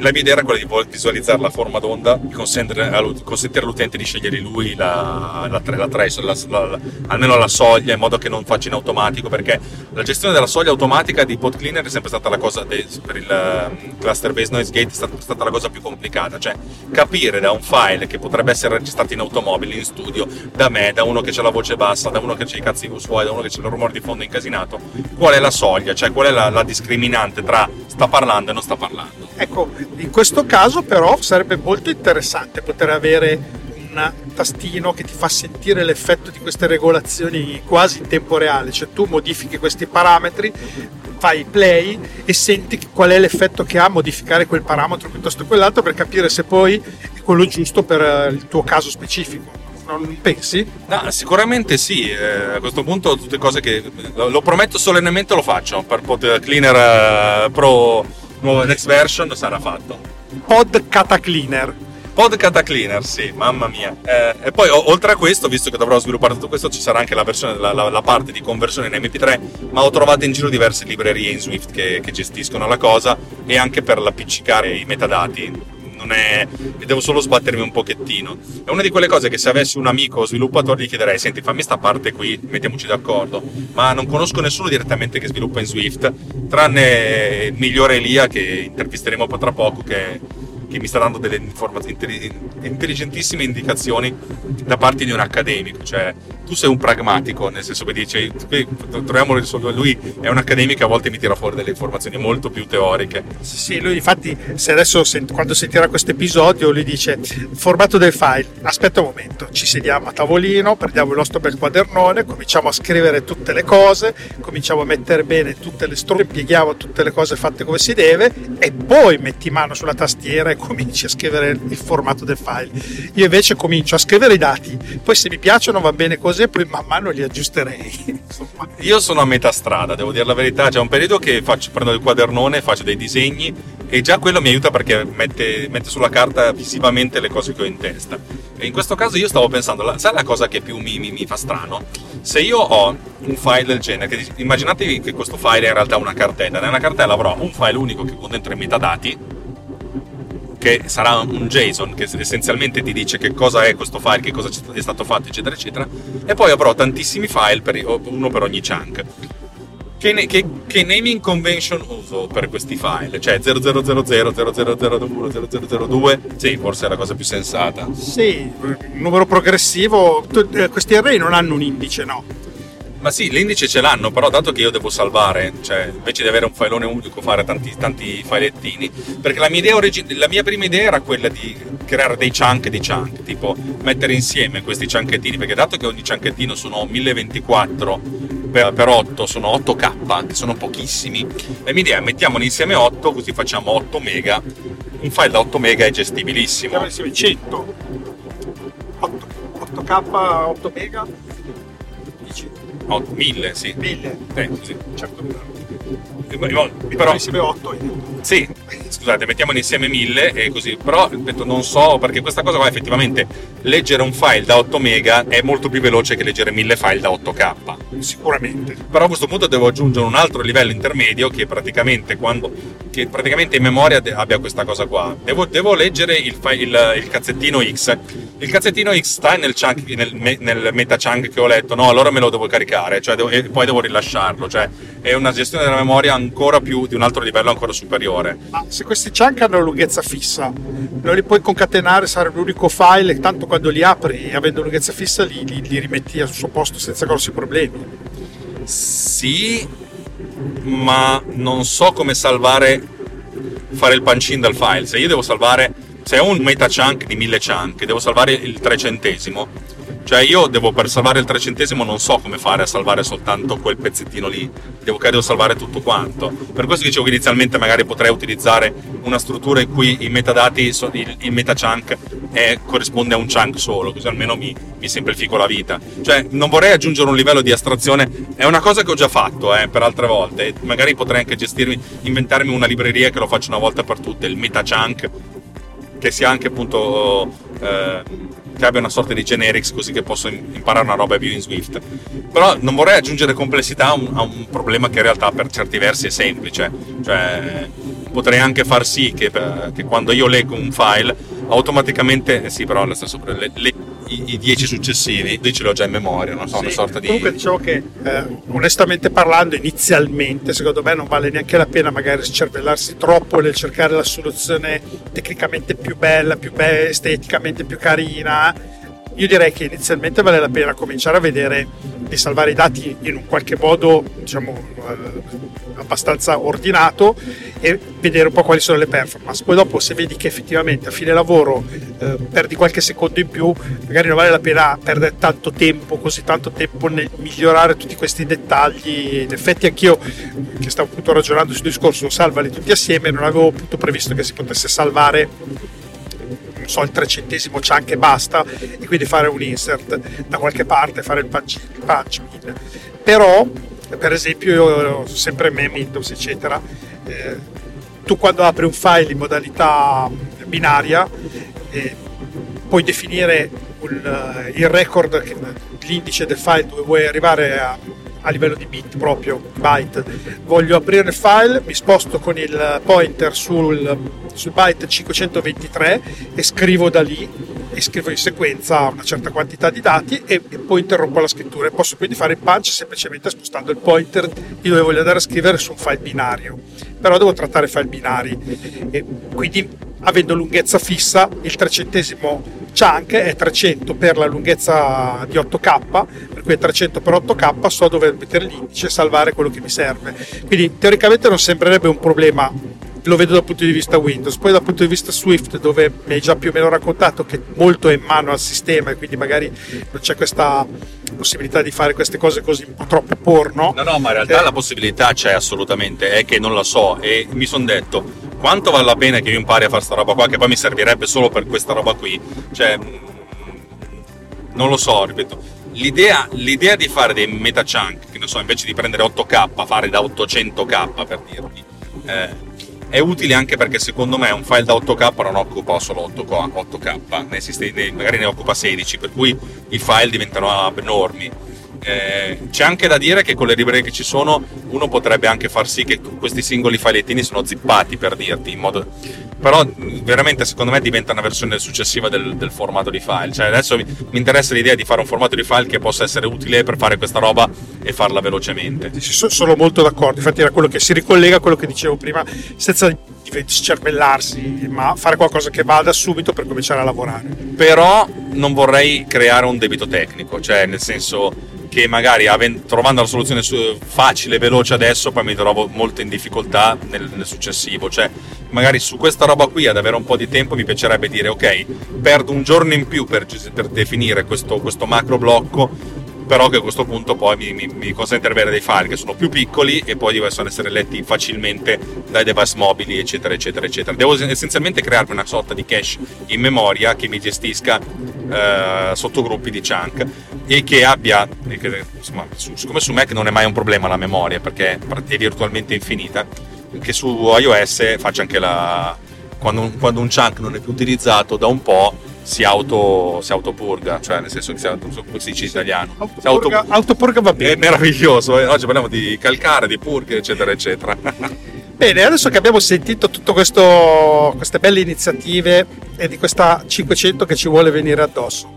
la mia idea era quella di visualizzare la forma d'onda e consentire, all'ut- consentire all'utente di scegliere lui la, la, la trace, la- la- almeno la soglia in modo che non faccia in automatico perché la gestione della soglia automatica di pod cleaner è sempre stata la cosa de- per il um, cluster based noise gate è stata, stata la cosa più complicata cioè capire da un file che potrebbe essere registrato in automobile in studio da me da uno che ha la voce bassa da uno che ha i cazzi suoi da uno che ha il rumore di fondo incasinato qual è la soglia cioè qual è la, la discriminante tra sta parlando e non sta parlando
Ecco, in questo caso però sarebbe molto interessante poter avere un tastino che ti fa sentire l'effetto di queste regolazioni quasi in tempo reale, cioè tu modifichi questi parametri, fai play e senti qual è l'effetto che ha modificare quel parametro piuttosto che quell'altro per capire se poi è quello giusto per eh, il tuo caso specifico. Non pensi?
No, sicuramente sì, eh, a questo punto tutte cose che lo, lo prometto solennemente lo faccio per poter Cleaner eh, Pro nuovo next version sarà fatto.
Pod Cata Cleaner.
Pod Cata Cleaner, sì, mamma mia. Eh, e poi o- oltre a questo, visto che dovrò sviluppare tutto questo, ci sarà anche la, versione, la, la- la parte di conversione in MP3, ma ho trovato in giro diverse librerie in Swift che, che gestiscono la cosa e anche per l'appiccicare i metadati. Non è, devo solo sbattermi un pochettino. È una di quelle cose che se avessi un amico sviluppatore gli chiederei: Senti, fammi sta parte qui, mettiamoci d'accordo. Ma non conosco nessuno direttamente che sviluppa in Swift, tranne il migliore Elia che intervisteremo tra poco, che, che mi sta dando delle intelli- intelligentissime indicazioni da parte di un accademico. Cioè, tu sei un pragmatico, nel senso che dici, qui troviamo suo- lui è un accademico e a volte mi tira fuori delle informazioni molto più teoriche.
Sì, sì, lui infatti se adesso quando sentirà questo episodio lui dice formato del file, aspetta un momento, ci sediamo a tavolino, prendiamo il nostro bel quadernone, cominciamo a scrivere tutte le cose, cominciamo a mettere bene tutte le strutture, pieghiamo tutte le cose fatte come si deve e poi metti mano sulla tastiera e cominci a scrivere il formato del file. Io invece comincio a scrivere i dati, poi se mi piacciono va bene così, poi man mano li aggiusterei.
Io sono a metà strada, devo dire la verità. C'è un periodo che faccio, prendo il quadernone, faccio dei disegni e già quello mi aiuta perché mette, mette sulla carta visivamente le cose che ho in testa. E in questo caso io stavo pensando, sai la cosa che più mi, mi- mi fa strano? Se io ho un file del genere, che immaginatevi che questo file è in realtà una cartella, nella cartella avrò un file unico che con dentro i metadati, che sarà un JSON che essenzialmente ti dice che cosa è questo file, che cosa è stato fatto, eccetera, eccetera, e poi avrò tantissimi file, per- uno per ogni chunk. Che, che- che naming convention uso per questi file? Cioè 0000, 0001, 0002? Sì, forse è la cosa più sensata.
Sì, numero progressivo, eh, questi array non hanno un indice, no?
Ma sì, l'indice ce l'hanno, però dato che io devo salvare, cioè invece di avere un filone unico, fare tanti, tanti filettini, perché la mia, idea origi- la mia prima idea era quella di creare dei chunk di chunk, tipo mettere insieme questi chunkettini, perché dato che ogni chunkettino sono 1024 per, per 8, sono 8k, che sono pochissimi, la mia idea è mettiamoli insieme 8, così facciamo 8 mega, un file da 8 mega è gestibilissimo.
Siamo insieme 100. 8, 8K, 8 mega, dici
8, 1000, sì.
1000.
Eh, così.
Certo,
Però,
insieme 8.
Sì, scusate, mettiamoli insieme 1000 e così, però ripeto, non so perché questa cosa qua effettivamente leggere un file da 8 mega è molto più veloce che leggere 1000 file da 8k.
Sicuramente.
Però a questo punto devo aggiungere un altro livello intermedio che praticamente quando che praticamente in memoria de- abbia questa cosa qua. Devo, devo leggere il, fi- il- il cazzettino X. Il cazzettino X sta nel, chunk, nel, me- nel meta chunk che ho letto, no, allora me lo devo caricare, cioè devo- e poi devo rilasciarlo. Cioè è una gestione della memoria ancora più di un altro livello ancora superiore.
Ma se questi chunk hanno lunghezza fissa, non li puoi concatenare, sarà l'unico file e tanto quando li apri, avendo lunghezza fissa, li, li- li rimetti al suo posto senza grossi problemi.
Sì, ma non so come salvare, fare il punch in dal file. Se io devo salvare, se ho un meta chunk di 1000 chunk, devo salvare il trecentesimo. Cioè io devo per salvare il trecentesimo non so come fare a salvare soltanto quel pezzettino lì, devo, devo salvare tutto quanto. Per questo dicevo che inizialmente magari potrei utilizzare una struttura in cui i metadati, il, il meta chunk è- corrisponde a un chunk solo, così almeno mi, mi semplifico la vita. Cioè non vorrei aggiungere un livello di astrazione, è una cosa che ho già fatto eh, per altre volte, magari potrei anche gestirmi, inventarmi una libreria che lo faccia una volta per tutte, il meta chunk che sia anche appunto eh, che abbia una sorta di generics così che posso im- imparare una roba più in Swift. Però non vorrei aggiungere complessità a un, a un problema che in realtà per certi versi è semplice. Cioè potrei anche far sì che, eh, che quando io leggo un file automaticamente, eh sì però lo stesso, le, le, i, i 10 successivi, io ce l'ho già in memoria, non so,
Sì,
una sorta di...
Comunque diciamo che eh, onestamente parlando inizialmente secondo me non vale neanche la pena magari scervellarsi troppo nel cercare la soluzione tecnicamente più bella, più be- esteticamente più carina. Io direi che inizialmente vale la pena cominciare a vedere di salvare i dati in un qualche modo diciamo eh, abbastanza ordinato e vedere un po' quali sono le performance. Poi dopo se vedi che effettivamente a fine lavoro eh, perdi qualche secondo in più, magari non vale la pena perdere tanto tempo, così tanto tempo nel migliorare tutti questi dettagli. In effetti anch'io che stavo appunto ragionando sul discorso, salvali tutti assieme, non avevo appunto previsto che si potesse salvare so, il trecentesimo chunk e basta e quindi fare un insert da qualche parte, fare il punch, punch in. Però, per esempio, io ho sempre me, Windows, eccetera, eh, tu quando apri un file in modalità binaria eh, puoi definire un, eh, il record, l'indice del file dove vuoi arrivare a, a livello di bit proprio, byte. Voglio aprire il file, mi sposto con il pointer sul, sul byte 523 e scrivo da lì e scrivo in sequenza una certa quantità di dati e, e poi interrompo la scrittura. E posso quindi fare il punch semplicemente spostando il pointer di dove voglio andare a scrivere su un file binario. Però devo trattare file binari. E quindi avendo lunghezza fissa il trecentesimo chunk è 300 per la lunghezza di 8k per cui è 300 per 8k so dove mettere l'indice e salvare quello che mi serve. Quindi teoricamente non sembrerebbe un problema lo vedo dal punto di vista Windows, poi dal punto di vista Swift dove mi hai già più o meno raccontato che molto è in mano al sistema e quindi magari non c'è questa possibilità di fare queste cose così un po' troppo porno.
No, no, ma in realtà
Eh.
la possibilità c'è assolutamente, è che non la so e mi sono detto quanto vale la pena che io impari a fare sta roba qua che poi mi servirebbe solo per questa roba qui. Cioè, mh, non lo so, ripeto. L'idea, l'idea di fare dei meta chunk, che ne so, invece di prendere 8K, fare da 800K per dirti, eh, è utile anche perché secondo me un file da 8K non occupa solo 8K, 8K ne magari ne occupa 16, per cui i file diventano enormi. Eh, c'è anche da dire che con le librerie che ci sono uno potrebbe anche far sì che questi singoli filettini sono zippati per dirti in modo però veramente secondo me diventa una versione successiva del, del formato di file. Cioè adesso mi, mi interessa l'idea di fare un formato di file che possa essere utile per fare questa roba e farla velocemente.
Sono molto d'accordo, infatti era quello che si ricollega a quello che dicevo prima, senza scervellarsi, ma fare qualcosa che vada subito per cominciare a lavorare.
però non vorrei creare un debito tecnico, cioè nel senso che magari trovando la soluzione facile e veloce adesso poi mi trovo molto in difficoltà nel, nel successivo, cioè magari su questa roba qui ad avere un po' di tempo mi piacerebbe dire ok, perdo un giorno in più per, per definire questo, questo macro blocco però che a questo punto poi mi, mi, mi consente di avere dei file che sono più piccoli e poi possono essere letti facilmente dai device mobili, eccetera, eccetera, eccetera. Devo essenzialmente crearmi una sorta di cache in memoria che mi gestisca eh, sottogruppi di chunk e che abbia, che, insomma, su- siccome su Mac non è mai un problema la memoria perché è virtualmente infinita, che su iOS faccia anche la... Quando un, quando un chunk non è più utilizzato da un po' si auto si autopurga, cioè nel senso che si auto, come si dice in italiano. Si auto-
Autopurga, autopurga va
è
bene.
meraviglioso, eh. oggi parliamo di calcare, di purghe, eccetera, eccetera.
Bene, adesso che abbiamo sentito tutte queste belle iniziative e di questa 500 che ci vuole venire addosso,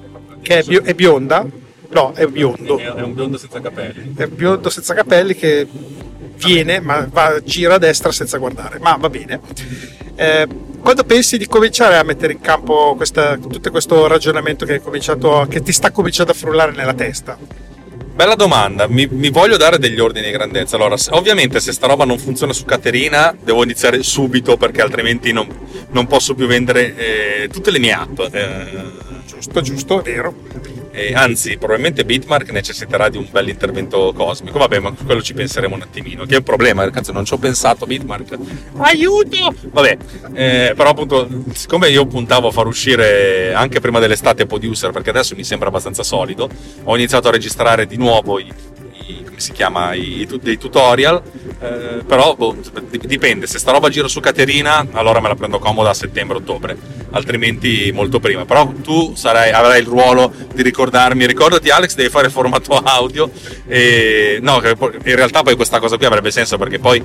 che è, bio- è bionda, no, è biondo,
È un biondo senza capelli.
è biondo senza capelli che viene, ma va, gira a destra senza guardare, ma va bene. Eh, quando pensi di cominciare a mettere in campo questa- tutto questo ragionamento che, hai cominciato, che ti sta cominciando a frullare nella testa?
Bella domanda, mi, mi voglio dare degli ordini di grandezza. Allora, se- ovviamente se sta roba non funziona su Caterina, devo iniziare subito perché altrimenti non, non posso più vendere eh, tutte le mie app. Eh,
Giusto, giusto, è vero.
E anzi, probabilmente Bitmark necessiterà di un bel intervento cosmico. Vabbè, ma quello ci penseremo un attimino. Che è un problema, cazzo, non ci ho pensato, Bitmark. Aiuto! Vabbè, eh, però appunto, siccome io puntavo a far uscire anche prima dell'estate Producer, perché adesso mi sembra abbastanza solido, ho iniziato a registrare di nuovo i, come si chiama, i, dei tutorial. eh, però boh, dip- dipende, se sta roba gira su Caterina, allora me la prendo comoda a settembre-ottobre, altrimenti molto prima. Però tu sarai, avrai il ruolo di ricordarmi, ricordati Alex, devi fare formato audio. E, no, in realtà poi questa cosa qui avrebbe senso perché poi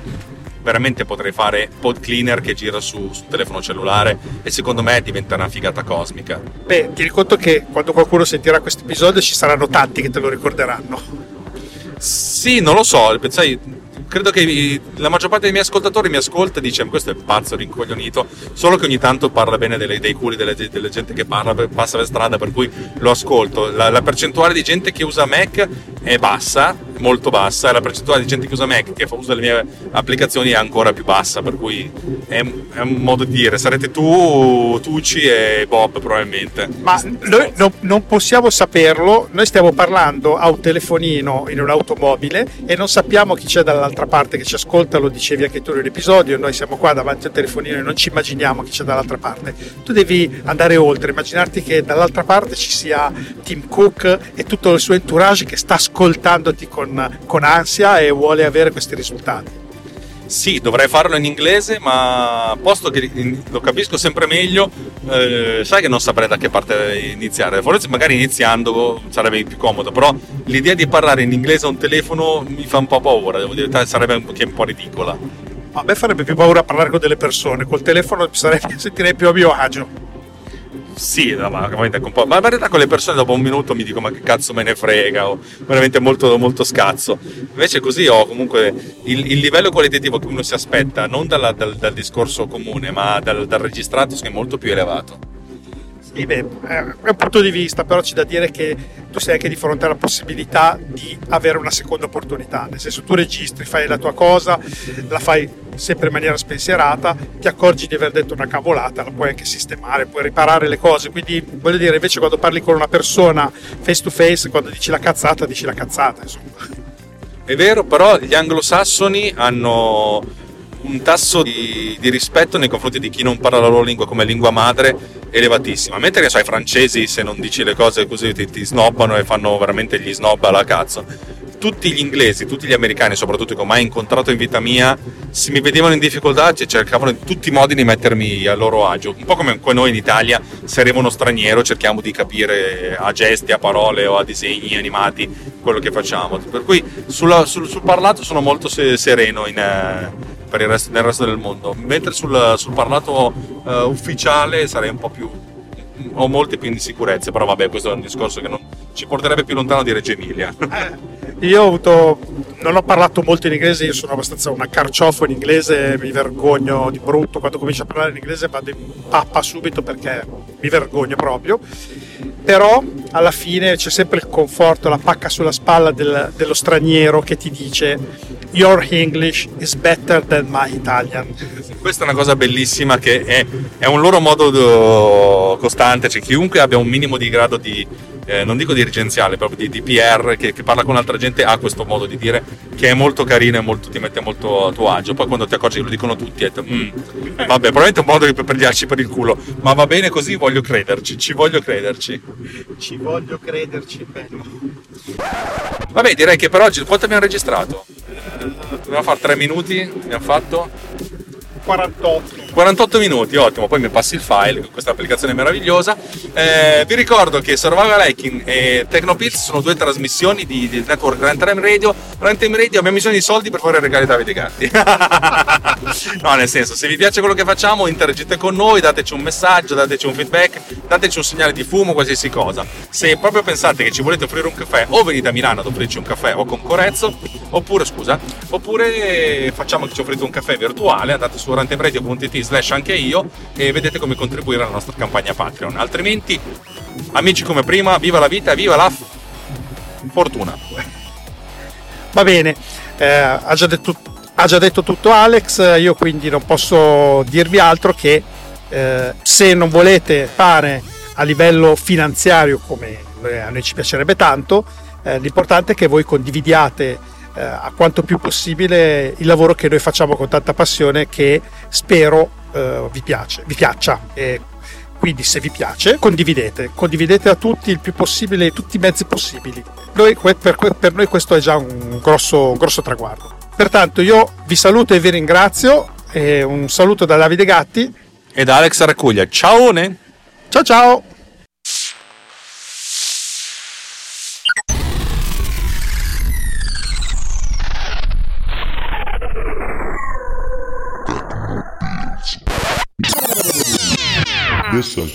veramente potrei fare pod cleaner che gira su, sul telefono cellulare e secondo me diventa una figata cosmica.
Beh, ti conto che quando qualcuno sentirà questo episodio ci saranno tanti che te lo ricorderanno.
Sì, non lo so, sai, credo che la maggior parte dei miei ascoltatori mi ascolta e dice questo è pazzo rincoglionito, solo che ogni tanto parla bene delle- dei culi delle gente che parla, passa per strada, per cui lo ascolto. La, la percentuale di gente che usa Mac è bassa, molto bassa, e la percentuale di gente che usa Mac che fa uso delle mie applicazioni è ancora più bassa, per cui è, è un modo di dire, sarete tu, Tucci e Bob probabilmente.
Ma noi non, non possiamo saperlo, noi stiamo parlando a un telefonino in un'automobile e non sappiamo chi c'è dall'altra parte che ci ascolta, lo dicevi anche tu nell'episodio, noi siamo qua davanti al telefonino e non ci immaginiamo chi c'è dall'altra parte. Tu devi andare oltre, immaginarti che dall'altra parte ci sia Tim Cook e tutto il suo entourage che sta ascoltandoti con, con ansia e vuole avere questi risultati.
Sì, dovrei farlo in inglese, ma posto che lo capisco sempre meglio, eh, sai che non saprei da che parte iniziare. Forse magari iniziando sarebbe più comodo, però l'idea di parlare in inglese a un telefono mi fa un po' paura, devo dire, sarebbe anche un po' ridicola.
A me farebbe più paura parlare con delle persone, col telefono sarei- sentirei più a mio agio.
Sì, no, ma, veramente un po'. ma in realtà con le persone dopo un minuto mi dico ma che cazzo me ne frega, o veramente molto, molto scazzo. Invece così ho comunque il, il livello qualitativo che uno si aspetta, non dalla- dal, dal discorso comune, ma dal, dal registrato, che è molto più elevato.
Sì, beh, è un punto di vista, però c'è da dire che tu sei anche di fronte alla possibilità di avere una seconda opportunità. Nel senso, tu registri, fai la tua cosa, la fai sempre in maniera spensierata, ti accorgi di aver detto una cavolata, la puoi anche sistemare, puoi riparare le cose. Quindi, voglio dire, invece quando parli con una persona face to face, quando dici la cazzata, dici la cazzata, insomma.
È vero, però gli anglosassoni hanno un tasso di, di rispetto nei confronti di chi non parla la loro lingua come lingua madre elevatissimo. Mentre che so, i francesi, se non dici le cose così, ti, ti snobbano e fanno veramente gli snob alla cazzo. Tutti gli inglesi, tutti gli americani, soprattutto che ho mai incontrato in vita mia, se mi vedevano in difficoltà cercavano in tutti i modi di mettermi a loro agio. Un po' come noi in Italia, se arriva uno straniero, cerchiamo di capire a gesti, a parole o a disegni animati quello che facciamo. Per cui sulla- sul, sul parlato sono molto se- sereno in, eh, resto, nel resto del mondo, mentre sul, sul parlato eh, ufficiale sarei un po' più. ho molte più insicurezze, però vabbè, questo è un discorso che non ci porterebbe più lontano di Reggio Emilia.
Io ho avuto, non ho parlato molto in inglese, io sono abbastanza una carciofo in inglese, mi vergogno di brutto, quando comincio a parlare in inglese vado in pappa subito perché mi vergogno proprio, però alla fine c'è sempre il conforto, la pacca sulla spalla del- dello straniero che ti dice Your English is better than my Italian.
Questa è una cosa bellissima che è, è un loro modo do- costante, cioè chiunque abbia un minimo di grado di, eh, non dico dirigenziale, proprio di, di PR, che, che parla con altra gente, ha questo modo di dire che è molto carino e molto, ti mette molto a tuo agio. Poi quando ti accorgi che lo dicono tutti, hai detto, "Mm, vabbè, probabilmente è un modo per prenderci per il culo, ma va bene così, voglio crederci, ci voglio crederci.
Ci voglio crederci, bello.
Vabbè, direi che per oggi quanto abbiamo registrato? Dobbiamo fare tre minuti, abbiamo fatto
48.
48 minuti, ottimo, poi mi passi il file con questa applicazione meravigliosa. Eh, vi ricordo che Survival Hiking e Tecnopills sono due trasmissioni di, di network Runtime Radio. Runtime Radio abbiamo bisogno di soldi per fare regali da Davide Gatti. no, nel senso, se vi piace quello che facciamo, interagite con noi, dateci un messaggio, dateci un feedback, dateci un segnale di fumo, qualsiasi cosa. Se proprio pensate che ci volete offrire un caffè, o venite a Milano ad offrirci un caffè o con Corezzo, oppure scusa, oppure facciamo che ci offrite un caffè virtuale, andate su slash anche io e vedete come contribuire alla nostra campagna Patreon. Altrimenti, amici come prima, viva la vita, viva la f- fortuna.
Va bene, eh, ha, già detto, ha già detto tutto Alex, io quindi non posso dirvi altro che eh, se non volete fare a livello finanziario come a noi ci piacerebbe tanto, eh, l'importante è che voi condividiate eh, a quanto più possibile il lavoro che noi facciamo con tanta passione che spero eh, vi, piace, vi piaccia. E quindi se vi piace condividete, condividete a tutti il più possibile, tutti i mezzi possibili. Noi, per, per noi questo è già un grosso, un grosso traguardo. Pertanto io vi saluto e vi ringrazio e un saluto da Davide Gatti.
E da Alex Raccuglia, ciao!
Ciao ciao!